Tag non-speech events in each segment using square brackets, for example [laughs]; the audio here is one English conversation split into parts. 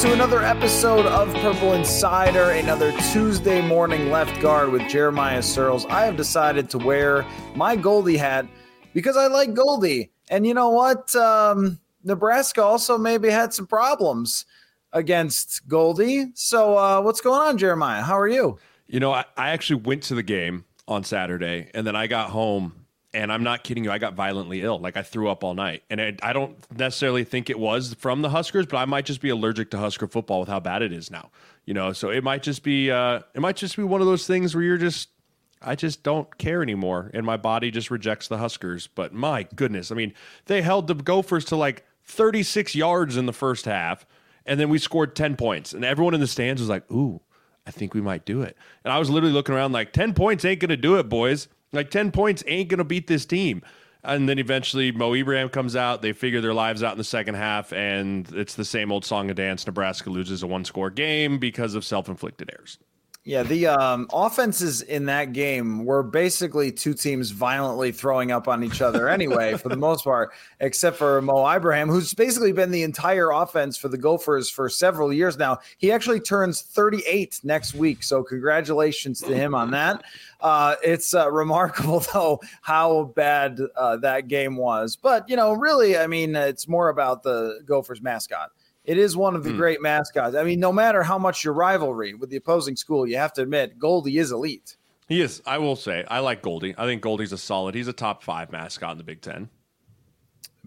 To another episode of Purple Insider, another Tuesday morning left guard with Jeremiah Sirles. I have decided to wear my Goldie hat because I like Goldie. And you know what? Um, Nebraska also maybe had some problems against Goldie. So, uh, what's going on, Jeremiah? How are you? You know, I, I actually went to the game on Saturday and then I got home and I'm not kidding you, I got violently ill. Like I threw up all night. And I, I don't necessarily think it was from the Huskers, but I might just be allergic to Husker football with how bad it is now. You know, so it might just be uh it might just be one of those things where you're just I just don't care anymore and my body just rejects the Huskers. But my goodness, I mean, they held the Gophers to like 36 yards in the first half and then we scored 10 points and everyone in the stands was like, "Ooh, I think we might do it." And I was literally looking around like 10 points ain't to do it, boys. Like 10 points ain't going to beat this team. And then eventually Mo Ibrahim comes out. They figure their lives out in the second half, and it's the same old song and dance. Nebraska loses a one score game because of self inflicted errors. Yeah, the um, offenses in that game were basically two teams violently throwing up on each other anyway, for the most part, except for Mo Ibrahim, who's basically been the entire offense for the Gophers for several years now. He actually turns 38 next week, so congratulations to him on that. Uh, it's uh, remarkable, [laughs] though, how bad uh, that game was. But, you know, really, I mean, it's more about the Gophers mascot. It is one of the Hmm. great mascots. I mean, no matter how much your rivalry with the opposing school, you have to admit Goldie is elite. He is, I will say, I like Goldie. I think Goldie's a solid. He's a top five mascot in the Big Ten.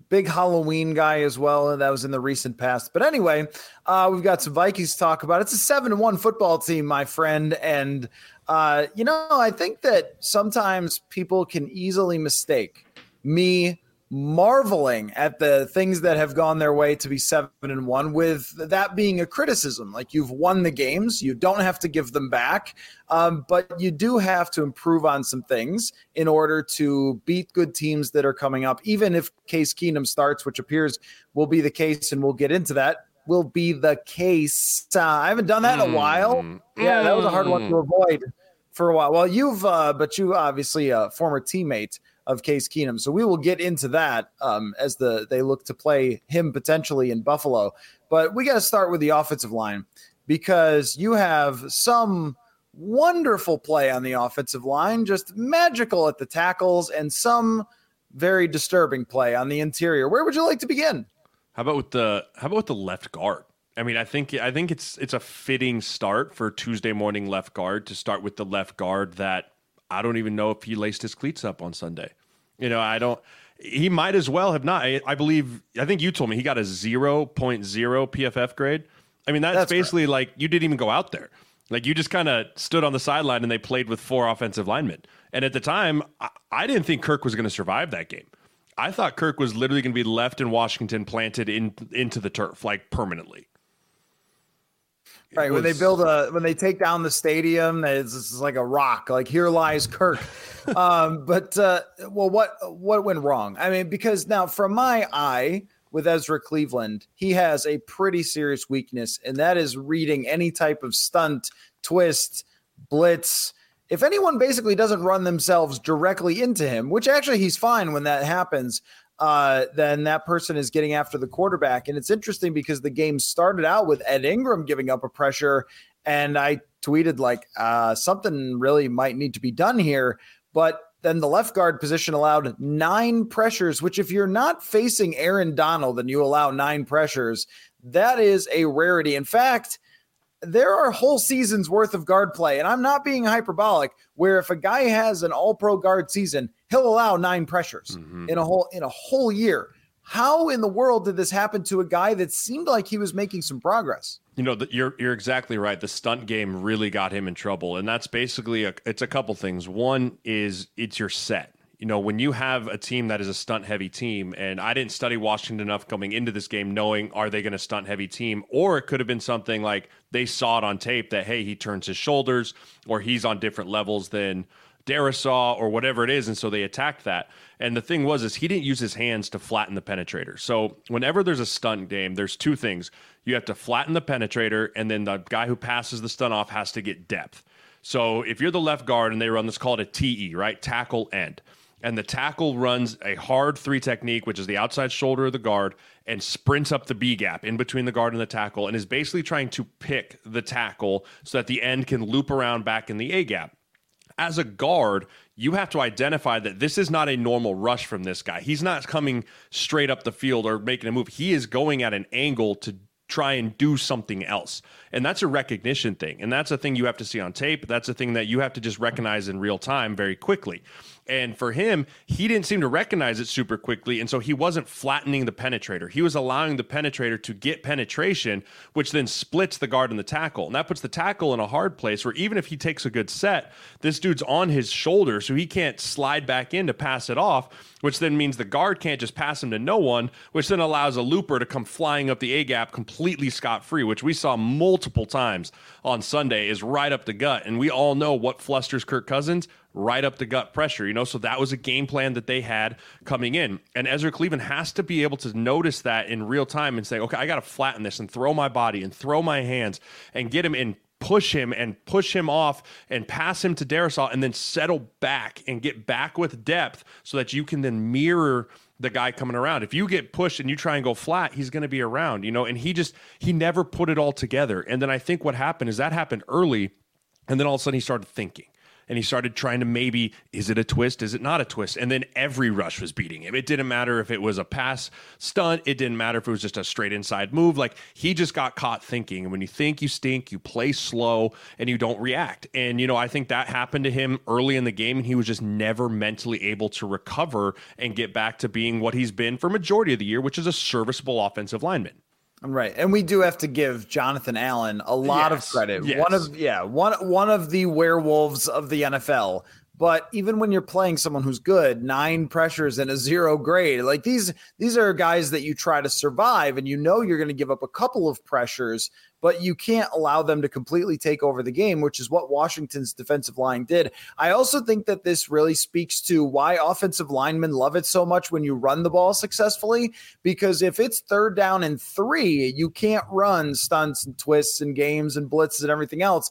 Big Halloween guy as well, and that was in the recent past. But anyway, uh, we've got some Vikings to talk about. It's a seven-one football team, my friend, and uh, you know, I think that sometimes people can easily mistake me marveling at the things that have gone their way to be seven and one with that being a criticism. Like you've won the games. You don't have to give them back. Um, but you do have to improve on some things in order to beat good teams that are coming up. Even if case keenum starts which appears will be the case and we'll get into that will be the case. Uh, i haven't done that in a while. Mm. yeah that was a hard one to avoid for a while. Well you've uh, but you obviously a former teammate of Case Keenum. So we will get into that um, as the they look to play him potentially in Buffalo. But we got to start with the offensive line because you have some wonderful play on the offensive line, just magical at the tackles, and some very disturbing play on the interior. Where would you like to begin? How about with the how about with the left guard? I mean, I think I think it's it's a fitting start for Tuesday morning left guard to start with the left guard that I don't even know if he laced his cleats up on Sunday. You know, I don't. He might as well have not. I, I believe. I think you told me he got a 0.0 PFF grade. I mean, that's, That's basically like you didn't even go out there. Like you just kind of stood on the sideline and they played with four offensive linemen. And at the time, I, I didn't think Kirk was going to survive that game. I thought Kirk was literally going to be left in Washington, planted in into the turf like permanently. Right when they build a when they take down the stadium, it's, it's like a rock. Like here lies Kirk. [laughs] um, but uh, well, what what went wrong? I mean, because now from my eye with Ezra Cleveland, he has a pretty serious weakness, and that is reading any type of stunt, twist, blitz. If anyone basically doesn't run themselves directly into him, which actually he's fine when that happens, uh, then that person is getting after the quarterback. And it's interesting because the game started out with Ed Ingram giving up a pressure, and I tweeted like uh, something really might need to be done here. But then the left guard position allowed nine pressures, which if you're not facing Aaron Donald and you allow nine pressures, that is a rarity. In fact, there are whole seasons worth of guard play, and I'm not being hyperbolic. Where if a guy has an All Pro guard season, he'll allow nine pressures mm-hmm. in a whole in a whole year. How in the world did this happen to a guy that seemed like he was making some progress? You know, you're you're exactly right. The stunt game really got him in trouble, and that's basically a, it's a couple things. One is it's your set you know, when you have a team that is a stunt heavy team, and I didn't study Washington enough coming into this game knowing are they going to stunt heavy team, or it could have been something like they saw it on tape that, hey, he turns his shoulders or he's on different levels than Darrisaw or whatever it is. And so they attacked that. And the thing was, is he didn't use his hands to flatten the penetrator. So whenever there's a stunt game, there's two things. You have to flatten the penetrator, and then the guy who passes the stunt off has to get depth. So if you're the left guard and they run this called a TE, right? Tackle end and the tackle runs a hard three technique, which is the outside shoulder of the guard, and sprints up the B gap in between the guard and the tackle, and is basically trying to pick the tackle so that the end can loop around back in the A gap. As a guard, you have to identify that this is not a normal rush from this guy. He's not coming straight up the field or making a move. He is going at an angle to try and do something else. And that's a recognition thing. And that's a thing you have to see on tape. That's a thing that you have to just recognize in real time very quickly. And for him, he didn't seem to recognize it super quickly. And so he wasn't flattening the penetrator. He was allowing the penetrator to get penetration, which then splits the guard and the tackle. And that puts the tackle in a hard place where even if he takes a good set, this dude's on his shoulder, so he can't slide back in to pass it off, which then means the guard can't just pass him to no one, which then allows a looper to come flying up the A gap completely scot free, which we saw multiple times on Sunday, is right up the gut. And we all know what flusters Kirk Cousins right up the gut pressure, you know? So that was a game plan that they had coming in. And Ezra Cleveland has to be able to notice that in real time and say, okay, I got to flatten this and throw my body and throw my hands and get him in push him and push him off and pass him to Darrisaw and then settle back and get back with depth so that you can then mirror the guy coming around. If you get pushed and you try and go flat, he's going to be around, you know, and he just, he never put it all together. And then I think what happened is that happened early. And then all of a sudden he started thinking and he started trying to maybe is it a twist? Is it not a twist? And then every rush was beating him. It didn't matter if it was a pass stunt. It didn't matter if it was just a straight inside move. Like he just got caught thinking. And when you think you stink you play slow and you don't react. And you know i think that happened to him early in the game and he was just never mentally able to recover and get back to being what he's been for majority of the year which is a serviceable offensive lineman Right. And we do have to give Jonathan Allen a lot yes. of credit. Yes. One of yeah, one one of the werewolves of the NFL. But even when you're playing someone who's good, nine pressures and a zero grade, like these these are guys that you try to survive and you know you're going to give up a couple of pressures but you can't allow them to completely take over the game, which is what Washington's defensive line did. I also think that this really speaks to why offensive linemen love it so much when you run the ball successfully, because if it's third down and three, you can't run stunts and twists and games and blitzes and everything else.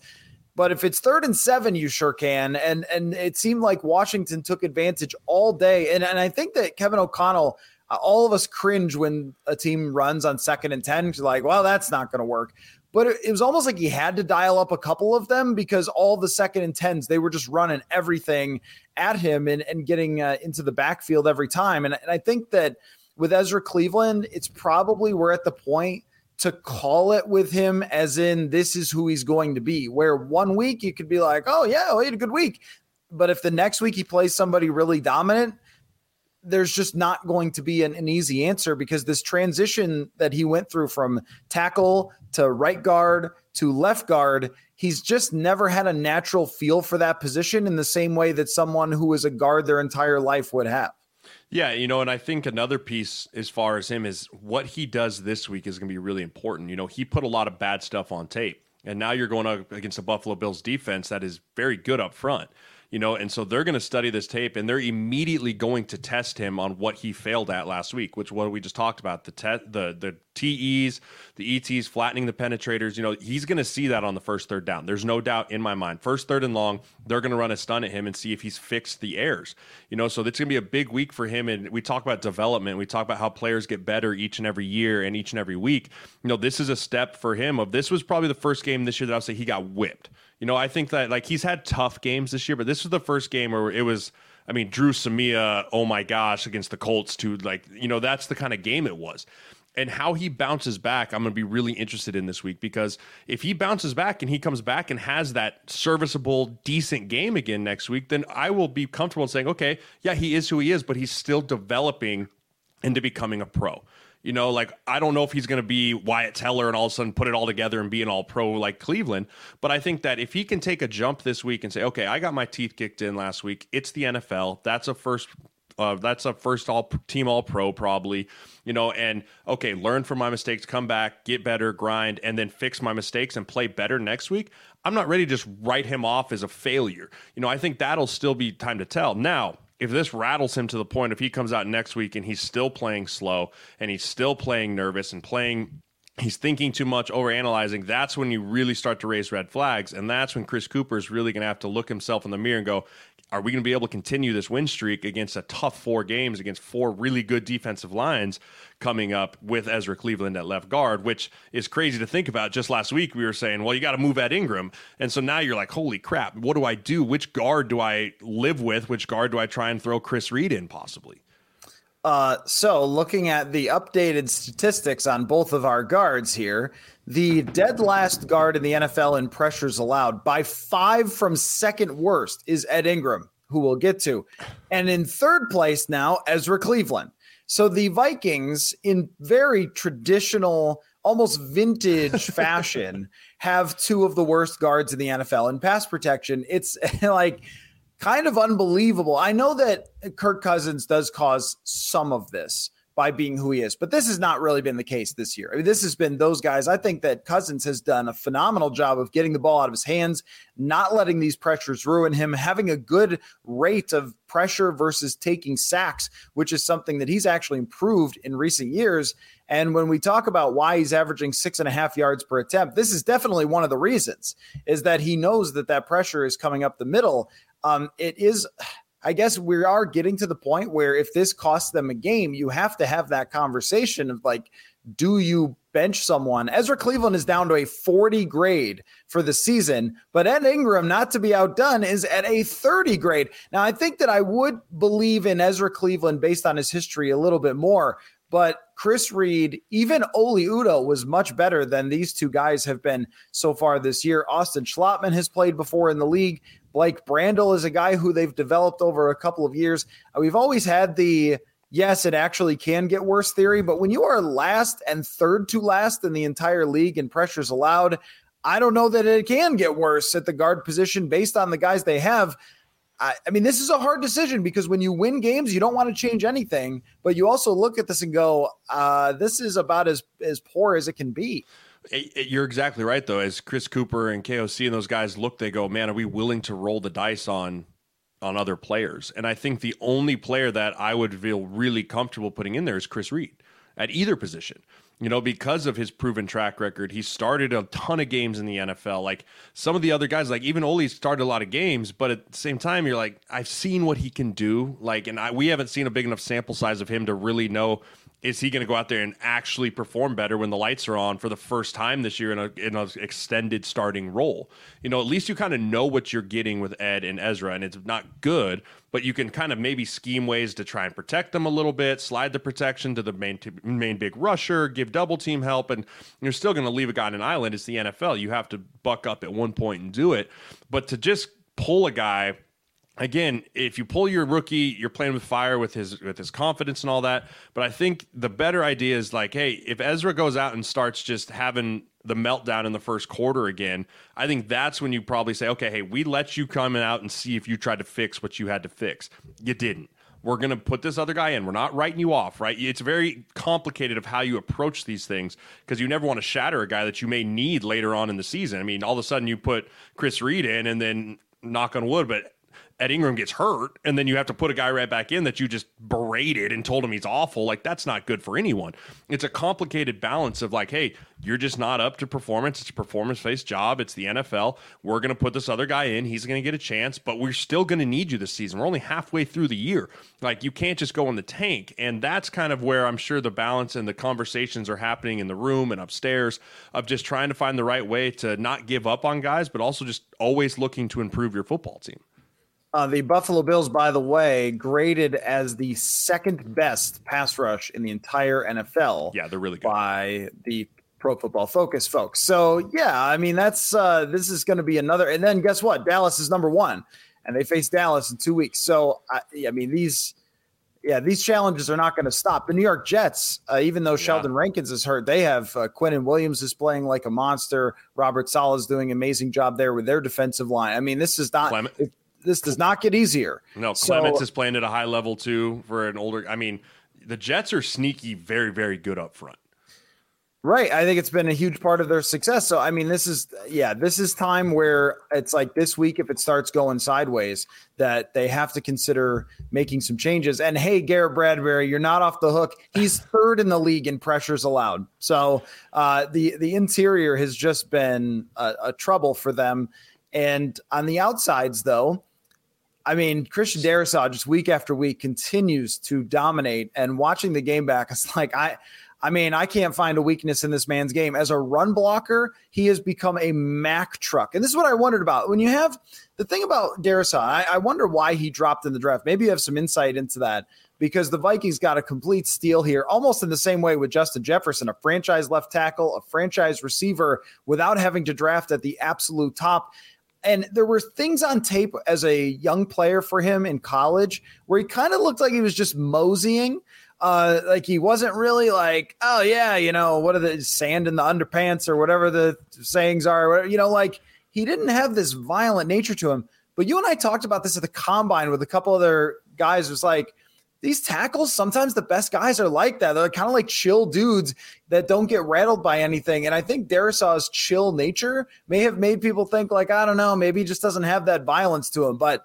But if it's third and seven, you sure can. And and it seemed like Washington took advantage all day. And, and I think that Kevin O'Connell, uh, all of us cringe when a team runs on second and 10. Like, well, that's not going to work but it, it, was almost like he had to dial up a couple of them because all the second and tens they were just running everything at him and, and getting uh, into the backfield every time and, and i think that with ezra cleveland it's probably we're at the point to call it with him as in this is who he's going to be where one week you could be like oh yeah well, he had a good week but if the next week he plays somebody really dominant there's just not going to be an, an, easy answer because this transition that he went through from tackle to right guard to left guard, he's just never had a natural feel for that position in the same way that someone who was a guard their entire life would have. Yeah, you know, and I think another piece as far as him is what he does this week is going to be really important. You know, he put a lot of bad stuff on tape, and now you're going up against the Buffalo Bills defense that is very good up front you know, and so they're going to study this tape and they're immediately going to test him on what he failed at last week, which what we just talked about the te- the the TEs, the ETs, flattening the penetrators. You know, he's going to see that on the first third down. There's no doubt in my mind. First third and long, they're going to run a stun at him and see if he's fixed the errors. You know, so it's going to be a big week for him. And we talk about development. We talk about how players get better each and every year and each and every week. You know, this is a step for him. Of this was probably the first game this year that I'll say he got whipped. You know, I think that like he's had tough games this year, but this was the first game where it was. I mean, Dru Samia, oh my gosh, against the Colts, to like, you know, that's the kind of game it was. and how he bounces back, I'm going to be really interested in this week because if he bounces back and he comes back and has that serviceable, decent game again next week, then I will be comfortable in saying, okay, yeah, he is who he is, but he's still developing into becoming a pro. You know, like I don't know if he's going to be Wyatt Teller and all of a sudden put it all together and be an all pro like Cleveland. But I think that if he can take a jump this week and say, okay, I got my teeth kicked in last week, it's the NFL. That's a first uh, that's a first all team all pro probably you know and okay learn from my mistakes come back get better grind and then fix my mistakes and play better next week i'm not ready to just write him off as a failure you know i think that'll still be time to tell now if this rattles him to the point if he comes out next week and he's still playing slow and he's still playing nervous and playing he's thinking too much over analyzing that's when you really start to raise red flags. And that's when Chris Kuper is really going to have to look himself in the mirror and go are we going to be able to continue this win streak against a tough four games against four really good defensive lines coming up with Ezra Cleveland at left guard, which is crazy to think about. Just last week, we were saying, well, you got to move Ed Ingram. And so now you're like, holy crap, what do I do? Which guard do I live with? Which guard do I try and throw Chris Reed in possibly? Uh, so looking at the updated statistics on both of our guards here, the dead last guard in the NFL in pressures allowed by five from second worst is Ed Ingram, who we'll get to. And in third place now, Ezra Cleveland. So the Vikings, in very traditional, almost vintage [laughs] fashion, have two of the worst guards in the NFL in pass protection. It's [laughs] like kind of unbelievable. I know that Kirk Cousins does cause some of this by being who he is. But this has not really been the case this year. I mean, this has been those guys. I think that Cousins has done a phenomenal job of getting the ball out of his hands, not letting these pressures ruin him, having a good rate of pressure versus taking sacks, which is something that he's actually improved in recent years. And when we talk about why he's averaging six and a half yards per attempt, this is definitely one of the reasons is that he knows that that pressure is coming up the middle. Um, it is I guess we are getting to the point where if this costs them a game, you have to have that conversation of like, do you bench someone? Ezra Cleveland is down to a 40 grade for the season, but Ed Ingram, not to be outdone, is at a 30 grade. Now, I think that I would believe in Ezra Cleveland based on his history a little bit more, but Chris Reed, even Oli Udoh was much better than these two guys have been so far this year. Austin Schlottmann has played before in the league. Blake Brandel is a guy who they've developed over a couple of years. Uh, we've always had the yes, it actually can get worse theory, but when you are last and third to last in the entire league and pressures allowed, I don't know that it can get worse at the guard position based on the guys they have. I, I mean, this is a hard decision because when you win games, you don't want to change anything, but you also look at this and go, uh, this is about as, as poor as it can be. You're exactly right, though. As Chris Kuper and KOC and those guys look, they go, "Man, are we willing to roll the dice on on other players?" And I think the only player that I would feel really comfortable putting in there is Chris Reed at either position. You know, because of his proven track record, he started a ton of games in the NFL. Like some of the other guys, like even Oli started a lot of games, but at the same time, you're like, I've seen what he can do. Like, and I, we haven't seen a big enough sample size of him to really know is he going to go out there and actually perform better when the lights are on for the first time this year in a in an extended starting role? You know, at least you kind of know what you're getting with Ed and Ezra, and it's not good, but you can kind of maybe scheme ways to try and protect them a little bit, slide the protection to the main t- main big rusher, give double team help, and you're still going to leave a guy on an island. It's the NFL; you have to buck up at one point and do it, but to just pull a guy again, if you pull your rookie, you're playing with fire with his with his confidence and all that. But I think the better idea is like, hey, if Ezra goes out and starts just having the meltdown in the first quarter again, I think that's when you probably say, okay, hey, we let you come out and see if you tried to fix what you had to fix. You didn't. We're going to put this other guy in. We're not writing you off, right? It's very complicated of how you approach these things because you never want to shatter a guy that you may need later on in the season. I mean, all of a sudden you put Chris Reed in and then knock on wood, but Ed Ingram gets hurt, and then you have to put a guy right back in that you just berated and told him he's awful. Like that's not good for anyone. It's a complicated balance of like, hey, you're just not up to performance. It's a performance-based job. It's the NFL. We're going to put this other guy in. He's going to get a chance, but we're still going to need you this season. We're only halfway through the year. Like you can't just go in the tank, and that's kind of where I'm sure the balance and the conversations are happening in the room and upstairs of just trying to find the right way to not give up on guys, but also just always looking to improve your football team. Uh, the Buffalo Bills, by the way, graded as the second best pass rush in the entire NFL. Yeah, they're really good. By the Pro Football Focus folks. So, yeah, I mean, that's uh, this is going to be another. And then guess what? Dallas is number one, and they face Dallas in two weeks. So, I, I mean, these yeah, these challenges are not going to stop. The New York Jets, uh, even though Sheldon Rankins is hurt, they have uh, Quinnen Williams is playing like a monster. Robert Saleh is doing an amazing job there with their defensive line. I mean, this is not Clement. This does not get easier. No, Clements so, is playing at a high level too for an older. I mean, the Jets are sneaky, very, very good up front. Right. I think it's been a huge part of their success. So, I mean, this is, yeah, this is time where it's like this week, if it starts going sideways, that they have to consider making some changes. And hey, Garrett Bradbury, you're not off the hook. He's [laughs] third in the league in pressures allowed. So, uh, the, the interior has just been a, a trouble for them. And on the outsides, though, I mean, Christian Darrisaw just week after week continues to dominate. And watching the game back, it's [laughs] like I I mean, I can't find a weakness in this man's game. As a run blocker, he has become a Mack truck. And this is what I wondered about. When you have the thing about Darrisaw, I, I wonder why he dropped in the draft. Maybe you have some insight into that because the Vikings got a complete steal here, almost in the same way with Justin Jefferson, a franchise left tackle, a franchise receiver, without having to draft at the absolute top. And there were things on tape as a young player for him in college where he kind of looked like he was just moseying uh, like he wasn't really like, oh yeah, you know, what are the sand in the underpants or whatever the sayings are, whatever, you know, like he didn't have this violent nature to him. But you and I talked about this at the combine with a couple other guys. It was like these tackles, sometimes the best guys are like that. They're kind of like chill dudes that don't get rattled by anything. And I think Darrisaw's chill nature may have made people think, like, I don't know, maybe he just doesn't have that violence to him. But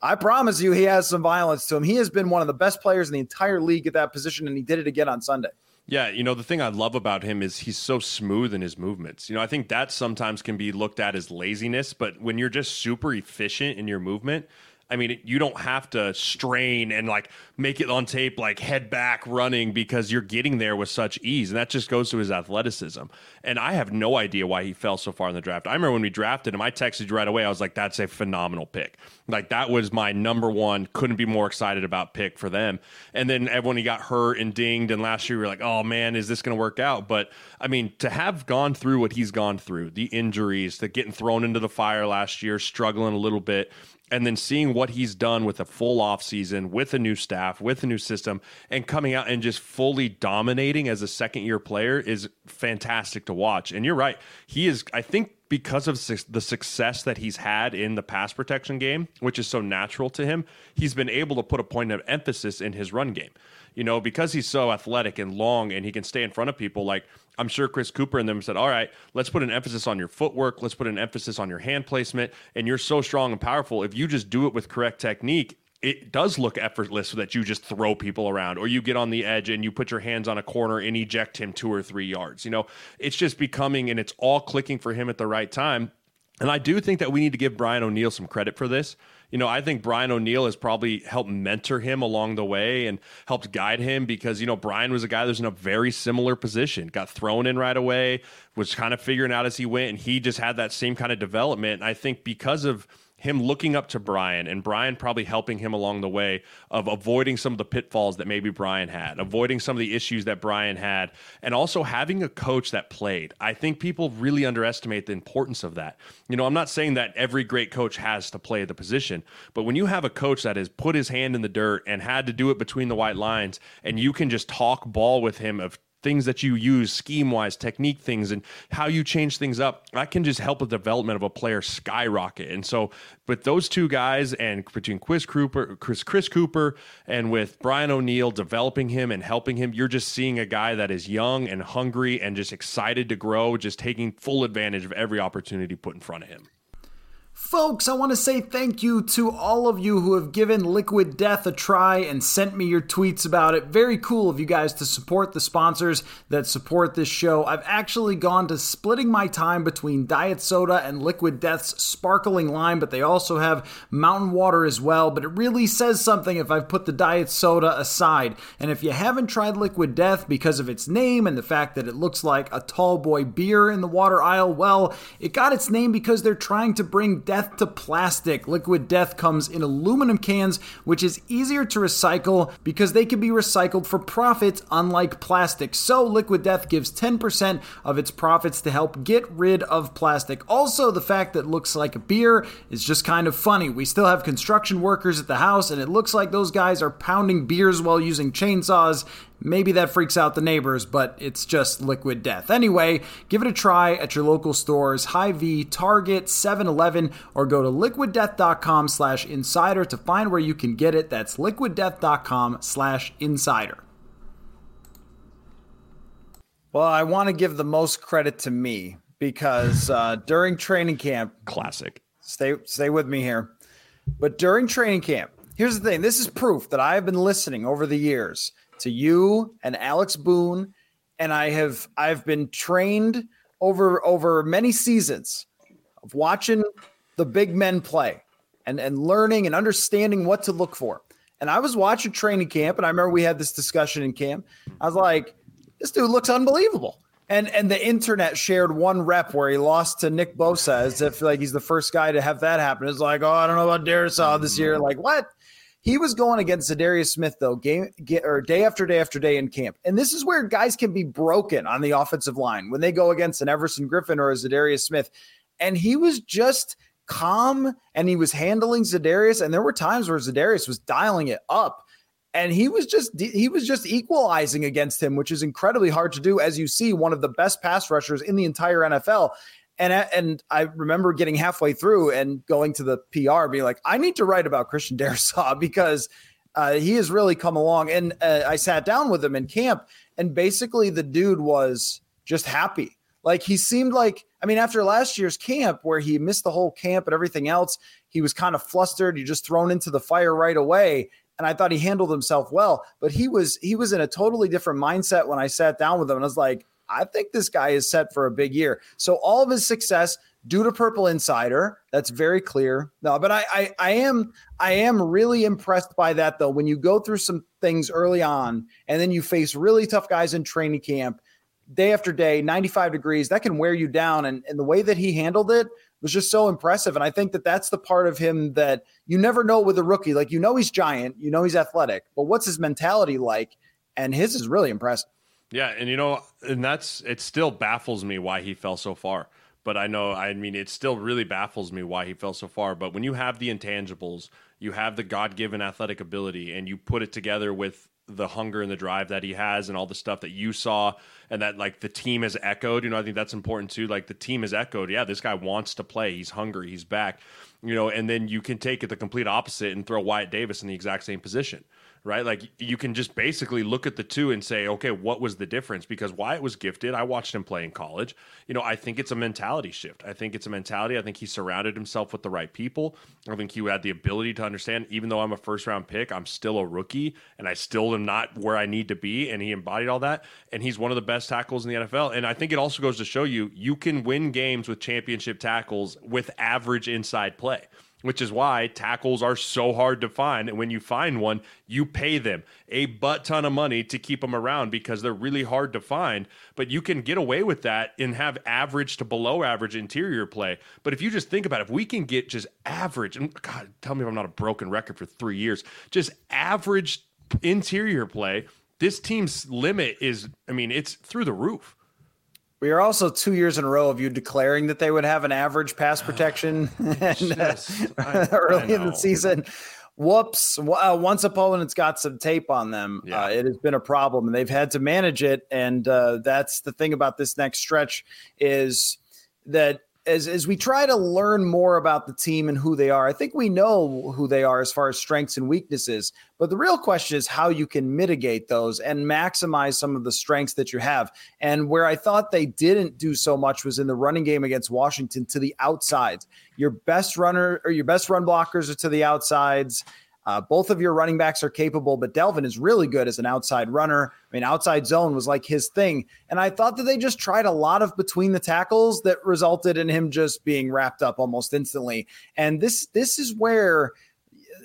I promise you, he has some violence to him. He has been one of the best players in the entire league at that position, and he did it again on Sunday. Yeah, you know, the thing I love about him is he's so smooth in his movements. You know, I think that sometimes can be looked at as laziness, but when you're just super efficient in your movement, I mean, you don't have to strain and like make it on tape, like head back running because you're getting there with such ease. And that just goes to his athleticism. And I have no idea why he fell so far in the draft. I remember when we drafted him, I texted you right away. I was like, that's a phenomenal pick. Like, that was my number one, couldn't be more excited about pick for them. And then everyone he got hurt and dinged, and last year we were like, oh man, is this going to work out? But I mean, to have gone through what he's gone through, the injuries, the getting thrown into the fire last year, struggling a little bit, and then seeing what he's done with a full off season with a new staff with a new system and coming out and just fully dominating as a second year player is fantastic to watch. And you're right. He is i think because of the success that he's had in the pass protection game which is so natural to him he's been able to put a point of emphasis in his run game you know because he's so athletic and long and he can stay in front of people like I'm sure Chris Kuper and them said, all right, let's put an emphasis on your footwork. Let's put an emphasis on your hand placement. And you're so strong and powerful. If you just do it with correct technique, it does look effortless that you just throw people around or you get on the edge and you put your hands on a corner and eject him two or three yards. You know, it's just becoming and it's all clicking for him at the right time. And I do think that we need to give Brian O'Neill some credit for this you know, I think Brian O'Neill has probably helped mentor him along the way and helped guide him because, you know, Brian was a guy that was in a very similar position, got thrown in right away, was kind of figuring out as he went, and he just had that same kind of development. And I think because of him looking up to Brian and Brian probably helping him along the way of avoiding some of the pitfalls that maybe Brian had, avoiding some of the issues that Brian had, and also having a coach that played. I think people really underestimate the importance of that. You know, I'm not saying that every great coach has to play the position, but when you have a coach that has put his hand in the dirt and had to do it between the white lines, and you can just talk ball with him of things that you use scheme wise, technique things, and how you change things up, that can just help the development of a player skyrocket. And so, with those two guys, and between Chris Kuper, Chris, Chris Kuper, and with Brian O'Neill developing him and helping him, you're just seeing a guy that is young and hungry and just excited to grow, just taking full advantage of every opportunity put in front of him. Folks, I want to say thank you to all of you who have given Liquid Death a try and sent me your tweets about it. Very cool of you guys to support the sponsors that support this show. I've actually gone to splitting my time between Diet Soda and Liquid Death's sparkling lime, but they also have mountain water as well. But it really says something if I've put the Diet Soda aside. And if you haven't tried Liquid Death because of its name and the fact that it looks like a tall boy beer in the water aisle, well, it got its name because they're trying to bring death to plastic. Liquid Death comes in aluminum cans, which is easier to recycle because they can be recycled for profit, unlike plastic. So, Liquid Death gives 10% of its profits to help get rid of plastic. Also, the fact that looks like a beer is just kind of funny. We still have construction workers at the house, and it looks like those guys are pounding beers while using chainsaws. Maybe that freaks out the neighbors, but it's just liquid death. Anyway, give it a try at your local stores, Hy-Vee, Target, 7-Eleven, or go to liquiddeath.com slash insider to find where you can get it. That's liquiddeath.com slash insider. Well, I want to give the most credit to me because uh, during training camp, classic. Stay stay with me here. But during training camp, here's the thing. This is proof that I have been listening over the years to you and Alex Boone, and I have I've been trained over over many seasons of watching the big men play and and learning and understanding what to look for. And I was watching training camp, and I remember we had this discussion in camp. I was like, this dude looks unbelievable. And and the internet shared one rep where he lost to Nick Bosa as if like he's the first guy to have that happen. It's like, oh, I don't know about Darrisaw this year. Like, what? He was going against Za'Darius Smith though, game or day after day after day in camp, and this is where guys can be broken on the offensive line when they go against an Everson Griffen or a Za'Darius Smith, and he was just calm and he was handling Za'Darius, and there were times where Za'Darius was dialing it up, and he was just he was just equalizing against him, which is incredibly hard to do, as you see one of the best pass rushers in the entire NFL. And and I remember getting halfway through and going to the PR, being like, I need to write about Christian [laughs] Darrisaw because uh, he has really come along. And uh, I sat down with him in camp, and basically the dude was just happy. Like he seemed like, I mean, after last year's camp where he missed the whole camp and everything else, he was kind of flustered. He just thrown into the fire right away. And I thought he handled himself well, but he was he was in a totally different mindset when I sat down with him. And I was like, I think this guy is set for a big year. So all of his success due to Purple Insider. That's very clear. No, but I, I, I am I am really impressed by that though. When you go through some things early on and then you face really tough guys in training camp, day after day, 95 degrees, that can wear you down. And, and the way that he handled it was just so impressive. And I think that that's the part of him that you never know with a rookie. Like, you know, he's giant, you know, he's athletic, but what's his mentality like? And his is really impressive. Yeah, and you know, and that's it still baffles me why he fell so far. But I know, I mean, it still really baffles me why he fell so far. But when you have the intangibles, you have the God given athletic ability, and you put it together with the hunger and the drive that he has and all the stuff that you saw and that like the team has echoed you know i think that's important too like the team has echoed yeah this guy wants to play he's hungry he's back you know and then you can take it the complete opposite and throw wyatt davis in the exact same position right? Like you can just basically look at the two and say, okay, what was the difference? Because Wyatt was gifted. I watched him play in college. You know, I think it's a mentality shift. I think it's a mentality. I think he surrounded himself with the right people. I think he had the ability to understand, even though I'm a first round pick, I'm still a rookie and I still am not where I need to be. And he embodied all that. And he's one of the best tackles in the NFL. And I think it also goes to show you, you can win games with championship tackles with average inside play which is why tackles are so hard to find. And when you find one, you pay them a butt ton of money to keep them around because they're really hard to find. But you can get away with that and have average to below average interior play. But if you just think about it, if we can get just average, and God, tell me if I'm not a broken record for three years, just average interior play, this team's limit is, I mean, it's through the roof. We are also two years in a row of you declaring that they would have an average pass [sighs] protection and, [laughs] uh, I, early I in the season. Whoops! Uh, once opponent's got some tape on them, uh, yeah. uh, it has been a problem, and they've had to manage it. And uh, that's the thing about this next stretch is that as as we try to learn more about the team and who they are, I think we know who they are as far as strengths and weaknesses. But the real question is how you can mitigate those and maximize some of the strengths that you have. And where I thought they didn't do so much was in the running game against Washington to the outsides. Your best runner or your best run blockers are to the outsides. Uh, both of your running backs are capable, but Dalvin is really good as an outside runner. I mean, outside zone was like his thing. And I thought that they just tried a lot of between the tackles that resulted in him just being wrapped up almost instantly. And this this is where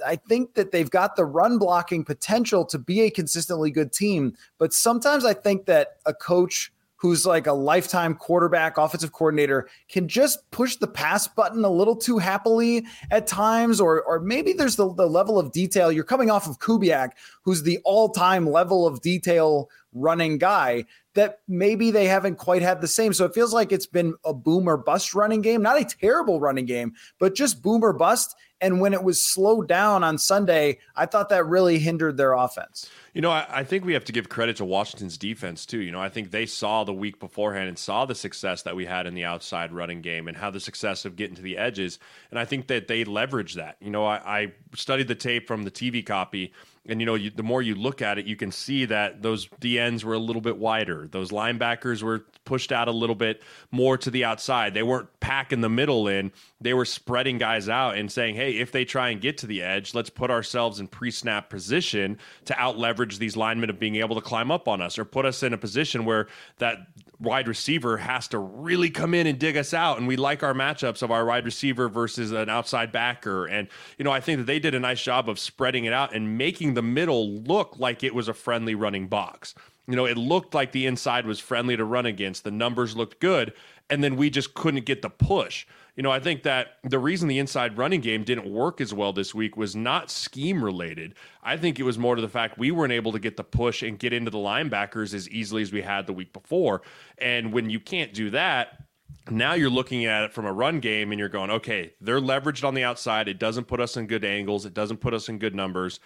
I think that they've got the run blocking potential to be a consistently good team. But sometimes I think that a coach who's like a lifetime quarterback, offensive coordinator, can just push the pass button a little too happily at times, or or maybe there's the, the level of detail. You're coming off of Kubiak, who's the all-time level of detail running guy that maybe they haven't quite had the same. So it feels like it's been a boom or bust running game, not a terrible running game, but just boom or bust. And when it was slowed down on Sunday, I thought that really hindered their offense. You know, I, I, think we have to give credit to Washington's defense too. You know, I think they saw the week beforehand and saw the success that we had in the outside running game and how the success of getting to the edges. And I think that they leveraged that. You know, I, I studied the tape from the TV copy and you know, you, the more you look at it, you can see that those DNs were a little bit wider. Those linebackers were pushed out a little bit more to the outside. They weren't packing the middle in. They were spreading guys out and saying, "Hey, if they try and get to the edge, let's put ourselves in pre-snap position to out leverage these linemen of being able to climb up on us, or put us in a position where that wide receiver has to really come in and dig us out. And we like our matchups of our wide receiver versus an outside backer. And, you know, I think that they did a nice job of spreading it out and making the middle look like it was a friendly running box. You know, it looked like the inside was friendly to run against. The numbers looked good. And then we just couldn't get the push you know, I think that the reason the inside running game didn't work as well this week was not scheme related. I think it was more to the fact we weren't able to get the push and get into the linebackers as easily as we had the week before. And when you can't do that, now you're looking at it from a run game and you're going, okay, they're leveraged on the outside. It doesn't put us in good angles, it doesn't put us in good numbers.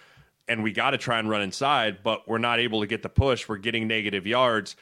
And we got to try and run inside, but we're not able to get the push. We're getting negative yards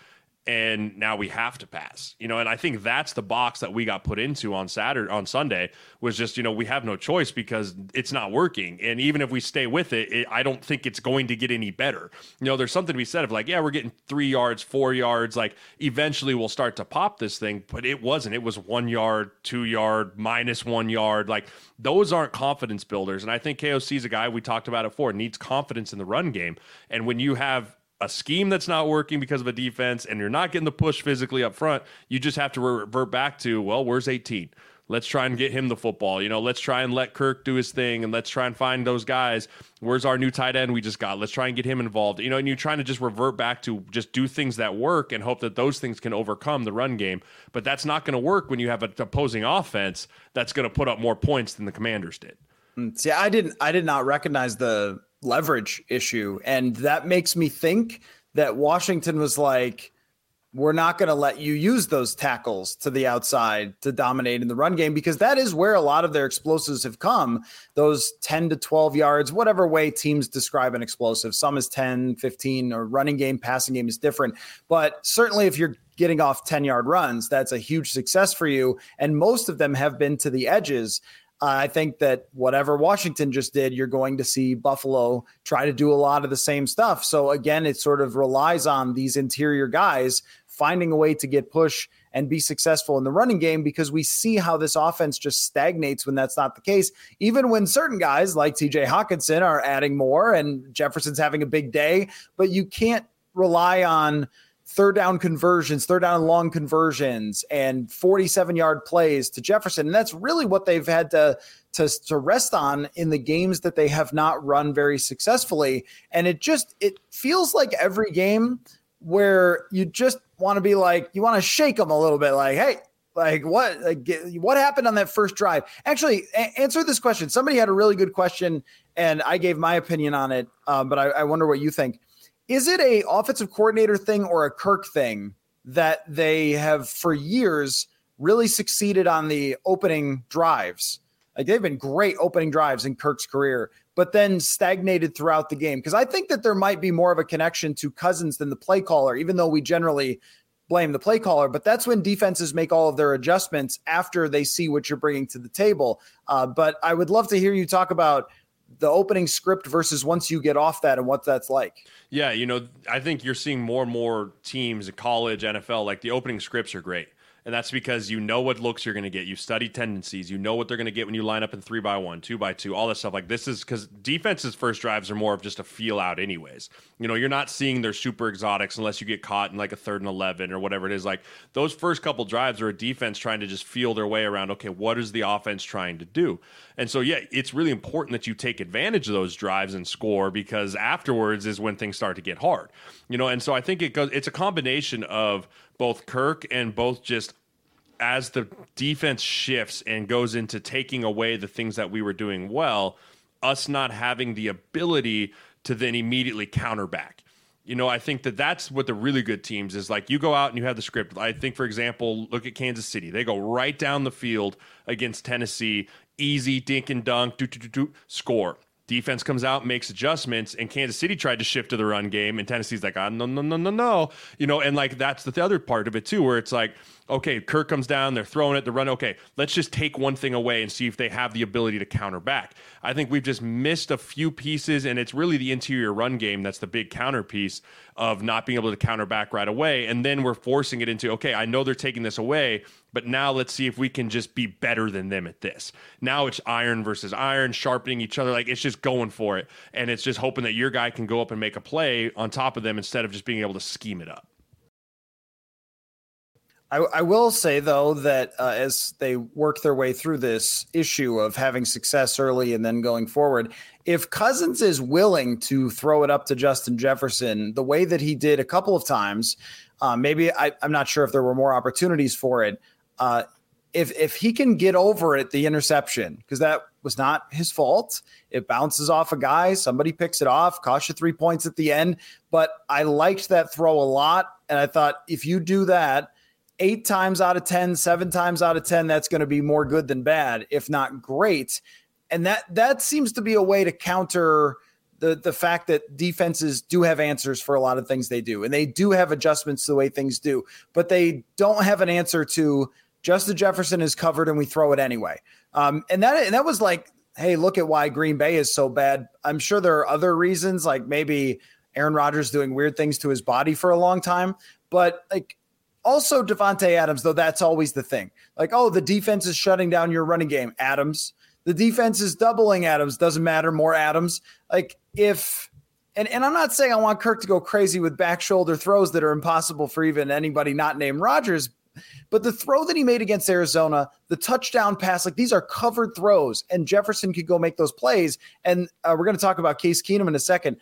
and now we have to pass you know? And i think that's the box that we got put into on saturday on sunday was just you know we have no choice because it's not working. And even if we stay with it, it, i don't think it's going to get any better. You know there's something to be said of like yeah we're getting three yards four yards like eventually we'll start to pop this thing but it wasn't. It was one yard two yard minus one yard. Like those aren't confidence builders. And i think koc is a guy we talked about it before needs confidence in the run game. And when you have a scheme that's not working because of a defense and you're not getting the push physically up front, you just have to revert back to, well, where's 18? Let's try and get him the football. You know, let's try and let Kirk do his thing and let's try and find those guys. Where's our new tight end we just got? Let's try and get him involved. You know, and you're trying to just revert back to just do things that work and hope that those things can overcome the run game. But that's not going to work when you have an opposing offense that's going to put up more points than the commanders did. Mm, see, I didn't I did not recognize the leverage issue. And that makes me think that Washington was like, we're not going to let you use those tackles to the outside to dominate in the run game because that is where a lot of their explosives have come. Those 10 to 12 yards, whatever way teams describe an explosive. Some is 10, 15, or running game, passing game is different. But certainly if you're getting off 10 yard runs, that's a huge success for you. And most of them have been to the edges. I think that whatever Washington just did, you're going to see Buffalo try to do a lot of the same stuff. So again, it sort of relies on these interior guys finding a way to get push and be successful in the running game because we see how this offense just stagnates when that's not the case. Even when certain guys like TJ Hockenson are adding more and Jefferson's having a big day, but you can't rely on third down conversions, third down long conversions, and 47 yard plays to Jefferson. And that's really what they've had to, to, to rest on in the games that they have not run very successfully. And it just, it feels like every game where you just want to be like, you want to shake them a little bit like, hey, like what like what happened on that first drive actually a- answer this question somebody had a really good question and i gave my opinion on it um, but I, I wonder what you think is it a offensive coordinator thing or a Kirk thing that they have for years really succeeded on the opening drives? Like they've been great opening drives in Kirk's career, but then stagnated throughout the game. Because I think that there might be more of a connection to Cousins than the play caller, even though we generally blame the play caller. But that's when defenses make all of their adjustments after they see what you're bringing to the table. Uh, but I would love to hear you talk about the opening script versus once you get off that and what that's like. Yeah, you know, I think you're seeing more and more teams, college, NFL, like the opening scripts are great and that's because you know what looks you're going to get. You study tendencies. You know what they're going to get when you line up in three by one, two by two, all this stuff. Like this is because defenses' first drives are more of just a feel out, anyways. You know, you're not seeing their super exotics unless you get caught in like a third and eleven or whatever it is. Like those first couple drives are a defense trying to just feel their way around. Okay, what is the offense trying to do? And so, yeah, it's really important that you take advantage of those drives and score because afterwards is when things start to get hard. You know, and so I think it goes. It's a combination of both Kirk and both just as the defense shifts and goes into taking away the things that we were doing well, us not having the ability to then immediately counter back. You know, I think that that's what the really good teams is like. You go out and you have the script. I think, for example, look at Kansas City. They go right down the field against Tennessee, easy dink and dunk, do, do, do, do, score. Defense comes out, makes adjustments, and Kansas City tried to shift to the run game, and Tennessee's like, ah, no, no, no, no, no. You know, and like that's the other part of it too, where it's like, okay, Kirk comes down, they're throwing it, the run. Okay, let's just take one thing away and see if they have the ability to counter back. I think we've just missed a few pieces, and it's really the interior run game that's the big counter piece of not being able to counter back right away. And then we're forcing it into, okay, I know they're taking this away, but now let's see if we can just be better than them at this. Now it's iron versus iron, sharpening each other. Like it's just going for it. And it's just hoping that your guy can go up and make a play on top of them instead of just being able to scheme it up. I, I, will say though that uh, as they work their way through this issue of having success early and then going forward, if Cousins is willing to throw it up to Justin Jefferson the way that he did a couple of times, uh, maybe I, am not sure if there were more opportunities for it. Uh, if if he can get over it, the interception because that was not his fault. It bounces off a guy, somebody picks it off, cost you three points at the end. But I liked that throw a lot, and I thought if you do that eight times out of ten, seven times out of 10, that's going to be more good than bad, if not great. And that that seems to be a way to counter the the fact that defenses do have answers for a lot of things they do, and they do have adjustments to the way things do, but they don't have an answer to Justin Jefferson is covered and we throw it anyway. Um, and that and that was like, hey, look at why Green Bay is so bad. I'm sure there are other reasons, like maybe Aaron Rodgers doing weird things to his body for a long time, but like also, Davante Adams, though, that's always the thing. Like, oh, the defense is shutting down your running game. Adams. The defense is doubling Adams. Doesn't matter. More Adams. Like, if, and, and I'm not saying I want Kirk to go crazy with back shoulder throws that are impossible for even anybody not named Rodgers, but the throw that he made against Arizona, the touchdown pass, like these are covered throws, and Jefferson could go make those plays. And uh, we're going to talk about Case Keenum in a second.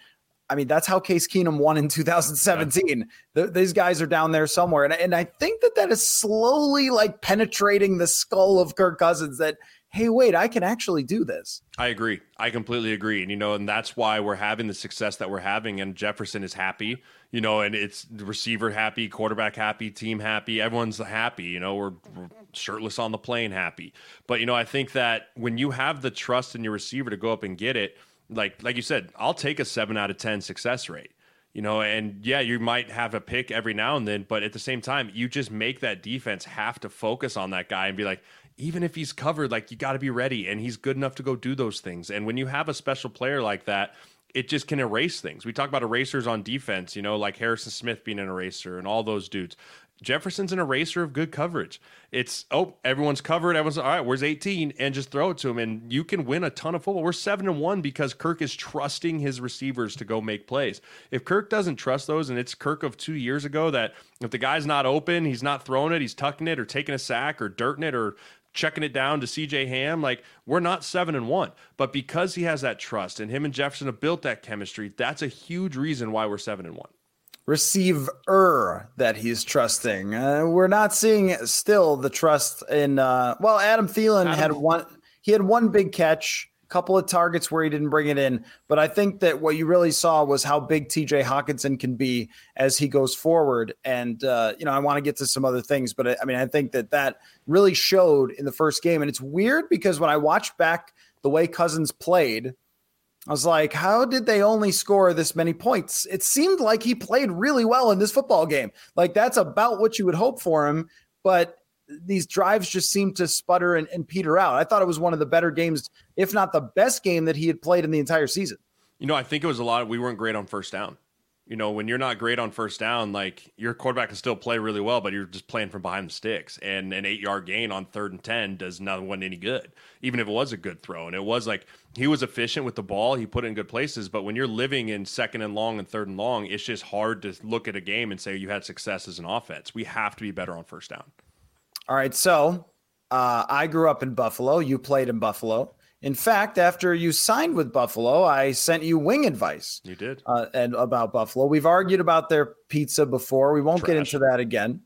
I mean, that's how Case Keenum won in [laughs] 2017. The, these guys are down there somewhere. And, and I think that that is slowly like penetrating the skull of Kirk Cousins that, hey, wait, I can actually do this. I agree. I completely agree. And, you know, and that's why we're having the success that we're having. And Jefferson is happy, you know, and it's receiver happy, quarterback happy, team happy. Everyone's happy. You know, we're, we're shirtless on the plane happy. But, you know, I think that when you have the trust in your receiver to go up and get it, like like you said, I'll take a seven out of ten success rate. You know, and yeah, you might have a pick every now and then, but at the same time, you just make that defense have to focus on that guy and be like, even if he's covered, like you got to be ready, and he's good enough to go do those things. And when you have a special player like that, it just can erase things. We talk about erasers on defense, you know, like Harrison Smith being an eraser and all those dudes. Jefferson's an eraser of good coverage. It's oh, everyone's covered. Everyone's all right. Where's 18? And just throw it to him, and you can win a ton of football. We're seven and one because Kirk is trusting his receivers to go make plays. If Kirk doesn't trust those, and it's Kirk of two years ago that if the guy's not open, he's not throwing it, he's tucking it or taking a sack or dirting it or checking it down to CJ Ham. Like we're not seven and one, but because he has that trust and him and Jefferson have built that chemistry, that's a huge reason why we're seven and one receiver that he's trusting. Uh, we're not seeing still the trust in. Uh, well, Adam Thielen Adam. had one. He had one big catch, couple of targets where he didn't bring it in. But I think that what you really saw was how big T.J. Hockenson can be as he goes forward. And uh, you know, I want to get to some other things, but I, I mean, I think that that really showed in the first game. And it's weird because when I watched back the way Cousins played I was like, how did they only score this many points? It seemed like he played really well in this football game. Like that's about what you would hope for him, but these drives just seem to sputter and, and peter out. I thought it was one of the better games, if not the best game that he had played in the entire season. You know, I think it was a lot of we weren't great on first down you know, when you're not great on first down, like your quarterback can still play really well, but you're just playing from behind the sticks. And an eight yard gain on third and 10 does not want any good, even if it was a good throw. And it was like he was efficient with the ball, he put it in good places. But when you're living in second and long and third and long, it's just hard to look at a game and say you had success as an offense. We have to be better on first down. All right. So uh, I grew up in Buffalo. You played in Buffalo. In fact, after you signed with Buffalo, I sent you wing advice. You did. Uh, and about Buffalo. We've argued about their pizza before. We won't Trash. get into that again.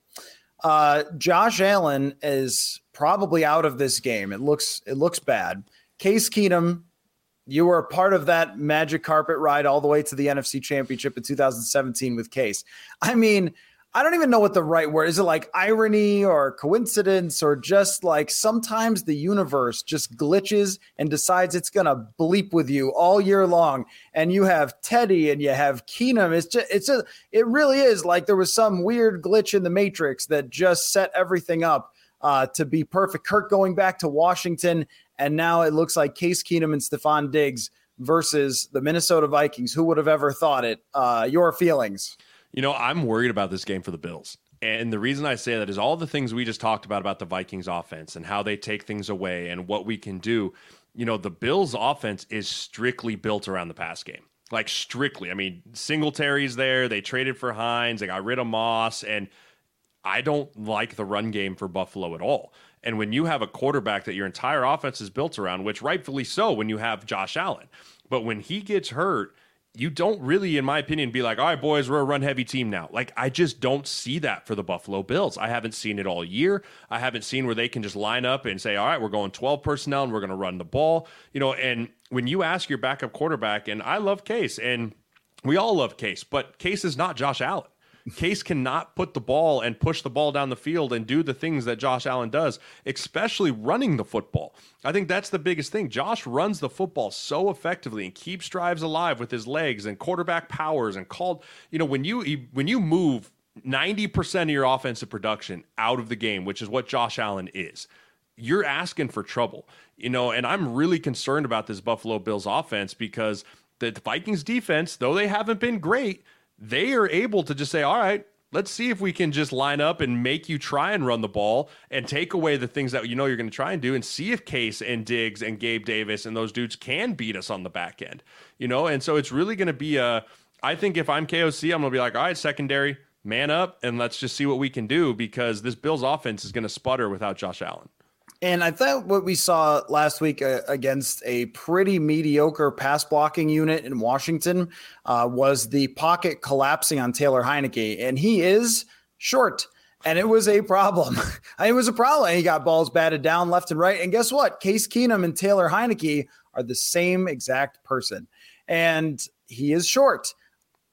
Uh, Josh Allen is probably out of this game. It looks it looks bad. Case Keenum, you were a part of that magic carpet ride all the way to the NFC Championship in 2017 with Case. I mean, I don't even know what the right word is. It like irony or coincidence or just like sometimes the universe just glitches and decides it's gonna bleep with you all year long. And you have Teddy and you have Keenum. It's just it's just it really is like there was some weird glitch in the matrix that just set everything up uh, to be perfect. Kirk going back to Washington, and now it looks like Case Keenum and Stefon Diggs versus the Minnesota Vikings. Who would have ever thought it? Uh, your feelings? You know, I'm worried about this game for the Bills. And the reason I say that is all the things we just talked about about the Vikings offense and how they take things away and what we can do. You know, the Bills offense is strictly built around the pass game. Like strictly. I mean, Singletary's there. They traded for Hines. They got rid of Moss. And I don't like the run game for Buffalo at all. And when you have a quarterback that your entire offense is built around, which rightfully so when you have Josh Allen, but when he gets hurt, you don't really, in my opinion, be like, all right, boys, we're a run heavy team now. Like, I just don't see that for the Buffalo Bills. I haven't seen it all year. I haven't seen where they can just line up and say, all right, we're going 12 personnel and we're going to run the ball. You know, and when you ask your backup quarterback, and I love Case, and we all love Case, but Case is not Josh Allen. Case cannot put the ball and push the ball down the field and do the things that Josh Allen does, especially running the football. I think that's the biggest thing. Josh runs the football so effectively and keeps drives alive with his legs and quarterback powers and called, you know, when you when you move 90% of your offensive production out of the game, which is what Josh Allen is, you're asking for trouble. You know, and I'm really concerned about this Buffalo Bills offense because the Vikings defense, though they haven't been great, they are able to just say, all right, let's see if we can just line up and make you try and run the ball and take away the things that you know you're going to try and do and see if Case and Diggs and Gabe Davis and those dudes can beat us on the back end, you know? And so it's really going to be a, I think if I'm KOC, I'm going to be like, all right, secondary, man up, and let's just see what we can do because this Bills offense is going to sputter without Josh Allen. And I thought what we saw last week uh, against a pretty mediocre pass blocking unit in Washington uh, was the pocket collapsing on Taylor Heinicke. And he is short. And it was a problem. [laughs] it was a problem. He got balls batted down left and right. And guess what? Case Keenum and Taylor Heinicke are the same exact person. And he is short.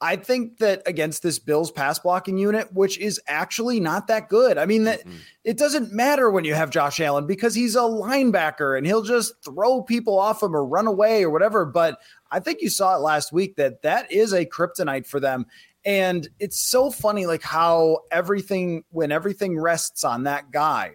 I think that against this Bills pass blocking unit, which is actually not that good. I mean, that mm-hmm. it doesn't matter when you have Josh Allen because he's a linebacker and he'll just throw people off him or run away or whatever. But I think you saw it last week that that is a kryptonite for them. And it's so funny, like how everything, when everything rests on that guy,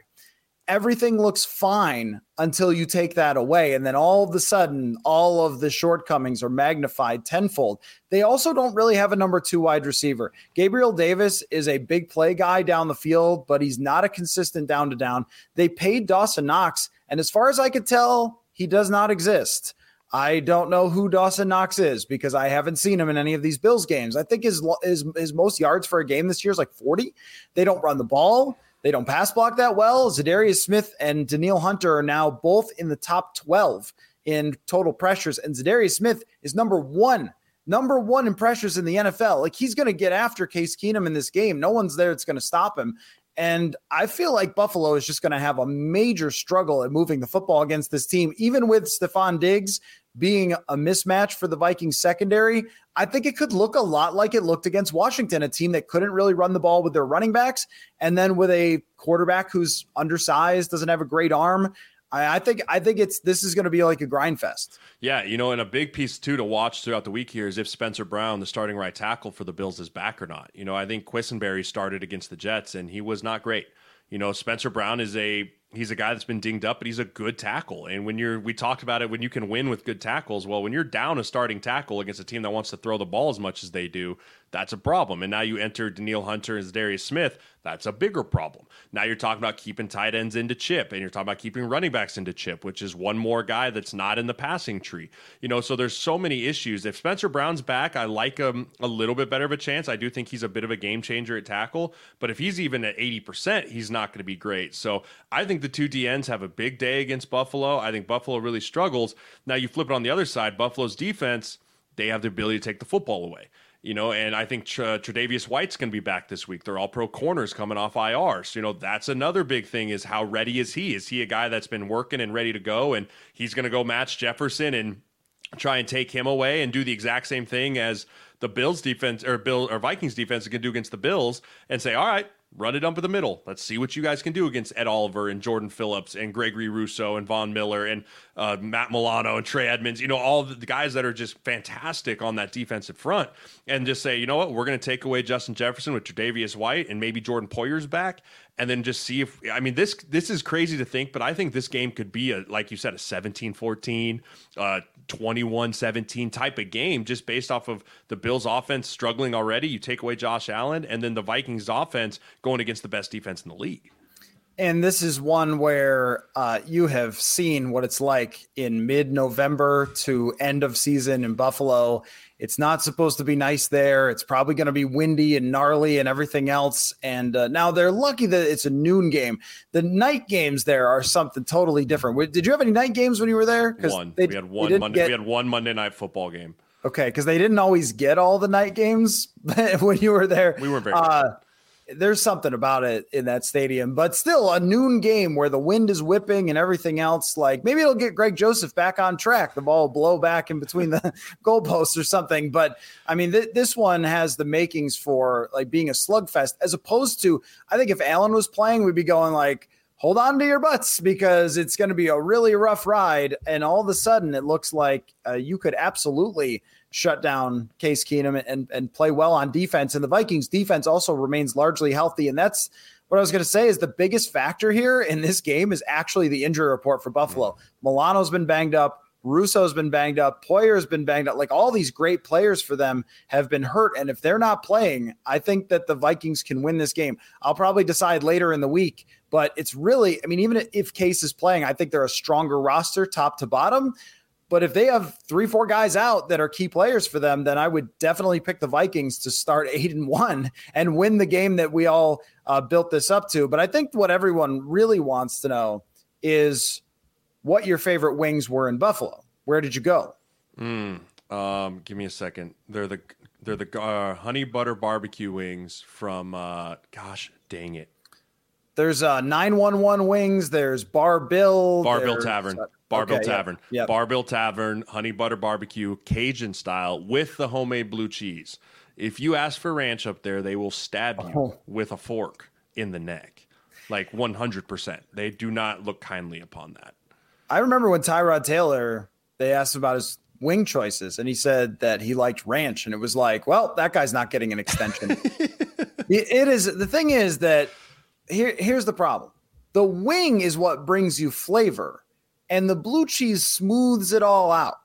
everything looks fine until you take that away. And then all of a sudden, all of the shortcomings are magnified tenfold. They also don't really have a number two wide receiver. Gabriel Davis is a big play guy down the field, but he's not a consistent down to down. They paid Dawson Knox, and as far as I could tell, he does not exist. I don't know who Dawson Knox is because I haven't seen him in any of these Bills games. I think his his, his most yards for a game this year is like 40. They don't run the ball. They don't pass block that well. Za'Darius Smith and Danielle Hunter are now both in the top 12 in total pressures. And Za'Darius Smith is number one, number one in pressures in the NFL. Like he's going to get after Case Keenum in this game. No one's there that's going to stop him. And I feel like Buffalo is just going to have a major struggle at moving the football against this team, even with Stefon Diggs being a mismatch for the Vikings secondary. I think it could look a lot like it looked against Washington, a team that couldn't really run the ball with their running backs, and then with a quarterback who's undersized, doesn't have a great arm. I, think I think it's this is going to be like a grind fest. Yeah, you know, and a big piece too to watch throughout the week here is if Spencer Brown, the starting right tackle for the Bills, is back or not. You know, I think Quessenberry started against the Jets and he was not great. You know, Spencer Brown is a he's a guy that's been dinged up, but he's a good tackle. And when you're, we talked about it, when you can win with good tackles, well, when you're down a starting tackle against a team that wants to throw the ball as much as they do, that's a problem. And now you enter Danielle Hunter and Darius Smith. That's a bigger problem. Now you're talking about keeping tight ends into chip, and you're talking about keeping running backs into chip, which is one more guy that's not in the passing tree. You know, so there's so many issues. If Spencer Brown's back, I like him a little bit better of a chance. I do think he's a bit of a game changer at tackle, but if he's even at 80%, he's not going to be great. So I think the two DNs have a big day against Buffalo. I think Buffalo really struggles. Now you flip it on the other side, Buffalo's defense, they have the ability to take the football away. You know, and I think Tr- Tre'Davious White's going to be back this week. They're all pro corners coming off IR. So, you know, that's another big thing is how ready is he? Is he a guy that's been working and ready to go? And he's going to go match Jefferson and try and take him away and do the exact same thing as the Bills defense or Bill or Vikings defense can do against the Bills and say, all right, run it up in the middle. Let's see what you guys can do against Ed Oliver and Jordan Phillips and Gregory Rousseau and Von Miller and uh, Matt Milano and Trey Edmunds. You know, all the guys that are just fantastic on that defensive front, and just say, you know what, we're going to take away Justin Jefferson with Tre'Davious White and maybe Jordan Poyer's back, and then just see if I mean this this is crazy to think, but I think this game could be a like you said a 17-14, uh 21-17 type of game just based off of the Bills offense struggling already. You take away Josh Allen and then the Vikings offense going against the best defense in the league. And this is one where uh, you have seen what it's like in mid November to end of season in Buffalo. It's not supposed to be nice there. It's probably going to be windy and gnarly and everything else. And uh, now they're lucky that it's a noon game. The night games there are something totally different. Did you have any night games when you were there? One. They, we had one Monday. Get, we had one Monday night football game. Okay, because they didn't always get all the night games [laughs] when you were there. We were very. Uh, there's something about it in that stadium, but still a noon game where the wind is whipping and everything else. Like maybe it'll get Greg Joseph back on track. The ball will blow back in between the [laughs] goalposts or something. But I mean, th- this one has the makings for like being a slugfest, as opposed to I think if Allen was playing, we'd be going like, hold on to your butts because it's going to be a really rough ride. And all of a sudden, it looks like uh, you could absolutely shut down Case Keenum and, and play well on defense. And the Vikings defense also remains largely healthy. And that's what I was going to say is the biggest factor here in this game is actually the injury report for Buffalo. Mm-hmm. Milano's been banged up. Rousseau's been banged up. Poyer's been banged up. Like all these great players for them have been hurt. And if they're not playing, I think that the Vikings can win this game. I'll probably decide later in the week, but it's really, I mean, even if Case is playing, I think they're a stronger roster top to bottom. But if they have three, four guys out that are key players for them, then I would definitely pick the Vikings to start [laughs] eight and one and win the game that we all uh, built this up to. But I think what everyone really wants to know is what your favorite wings were in Buffalo. Where did you go? Mm, um, give me a second. They're the they're the uh, honey butter barbecue wings from. Uh, gosh, dang it! There's uh, 911 wings. There's Bar Bill. Bar Bill Tavern. Uh, Bar-Bill okay, Tavern. Yeah, yep. Bar-Bill Tavern, honey butter barbecue, Cajun style with the homemade blue cheese. If you ask for ranch up there, they will stab you oh. with a fork in the neck. Like 100%. They do not look kindly upon that. I remember when Tyrod Taylor, they asked about his wing choices, and he said that he liked ranch. And it was like, well, that guy's not getting an extension. [laughs] it is. The thing is that here, here's the problem the wing is what brings you flavor and the blue cheese smooths it all out.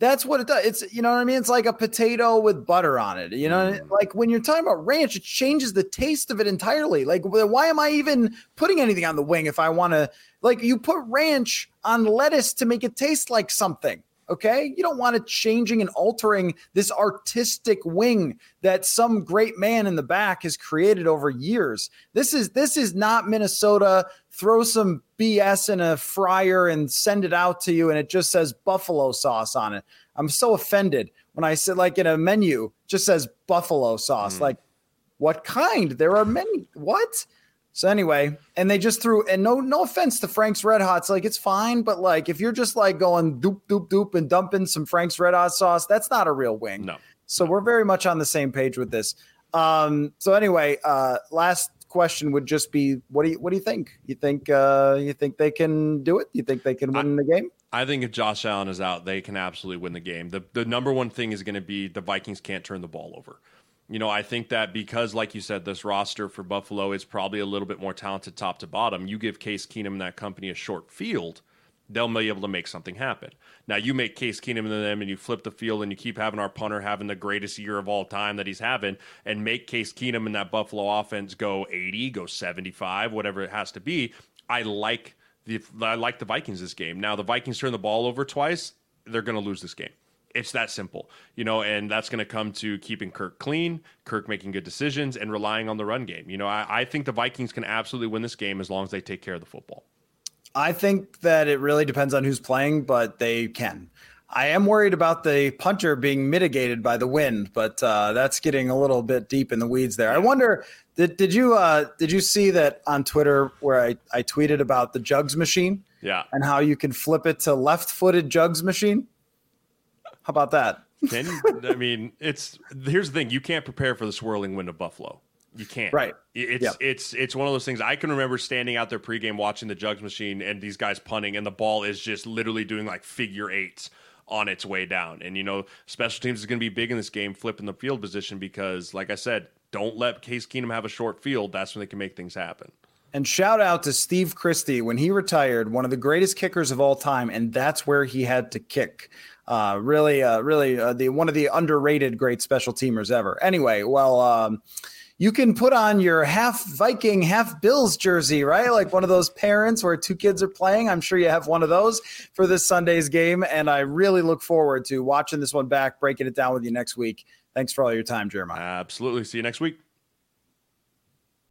That's what it does. It's you know what I mean. It's like a potato with butter on it. You know, mm. like when you're talking about ranch, it changes the taste of it entirely. Like, why am I even putting anything on the wing if I want to? Like, you put ranch on lettuce to make it taste like something. Okay. You don't want it changing and altering this artistic wing that some great man in the back has created over years. This is this is not Minnesota. Throw some BS in a fryer and send it out to you, and it just says buffalo sauce on it. I'm so offended when I sit like in a menu just says buffalo sauce. Mm. Like, what kind? There are many. What? So anyway, and they just threw and no no offense to Frank's Red Hots, like it's fine, but like if you're just like going doop doop doop and dumping some Frank's Red Hot sauce, that's not a real wing. No. So we're very much on the same page with this. Um, so anyway, uh, last question would just be what do you what do you think? You think uh, you think they can do it? You think they can win I, the game? I think if Josh Allen is out, they can absolutely win the game. The the number one thing is going to be the Vikings can't turn the ball over. You know, I think that because, like you said, this roster for Buffalo is probably a little bit more talented top to bottom. You give Case Keenum and that company a short field, they'll be able to make something happen. Now, you make Case Keenum and them and you flip the field and you keep having our punter having the greatest year of all time that he's having and make Case Keenum and that Buffalo offense go 80, go 75, whatever it has to be. I like the I like the Vikings this game. Now, the Vikings turn the ball over twice, they're going to lose this game. It's that simple, you know, and that's going to come to keeping Kirk clean, Kirk making good decisions, and relying on the run game. You know, I, I think the Vikings can absolutely win this game as long as they take care of the football. I think that it really depends on who's playing, but they can. I am worried about the punter being mitigated by the wind, but uh, that's getting a little bit deep in the weeds there. I wonder did did you uh, did you see that on Twitter where I, I tweeted about the jugs machine? Yeah. And how you can flip it to left footed jugs machine? How about that? Can you, I mean, it's here's the thing: you can't prepare for the swirling wind of Buffalo. You can't. Right. It's yep. it's it's one of those things. I can remember standing out there pregame watching the jugs machine and these guys punting, and the ball is just literally doing like figure eights on its way down. And you know, special teams is going to be big in this game, flipping the field position because, like I said, don't let Case Keenum have a short field. That's when they can make things happen. And shout out to Steve Christie when he retired, one of the greatest kickers of all time, and that's where he had to kick. Uh, really, uh, really, uh, the one of the underrated great special teamers ever. Anyway, well, um, you can put on your half Viking, half Bills jersey, right? Like one of those parents where two kids are playing. I'm sure you have one of those for this Sunday's game, and I really look forward to watching this one back, breaking it down with you next week. Thanks for all your time, Jeremiah. Absolutely. See you next week.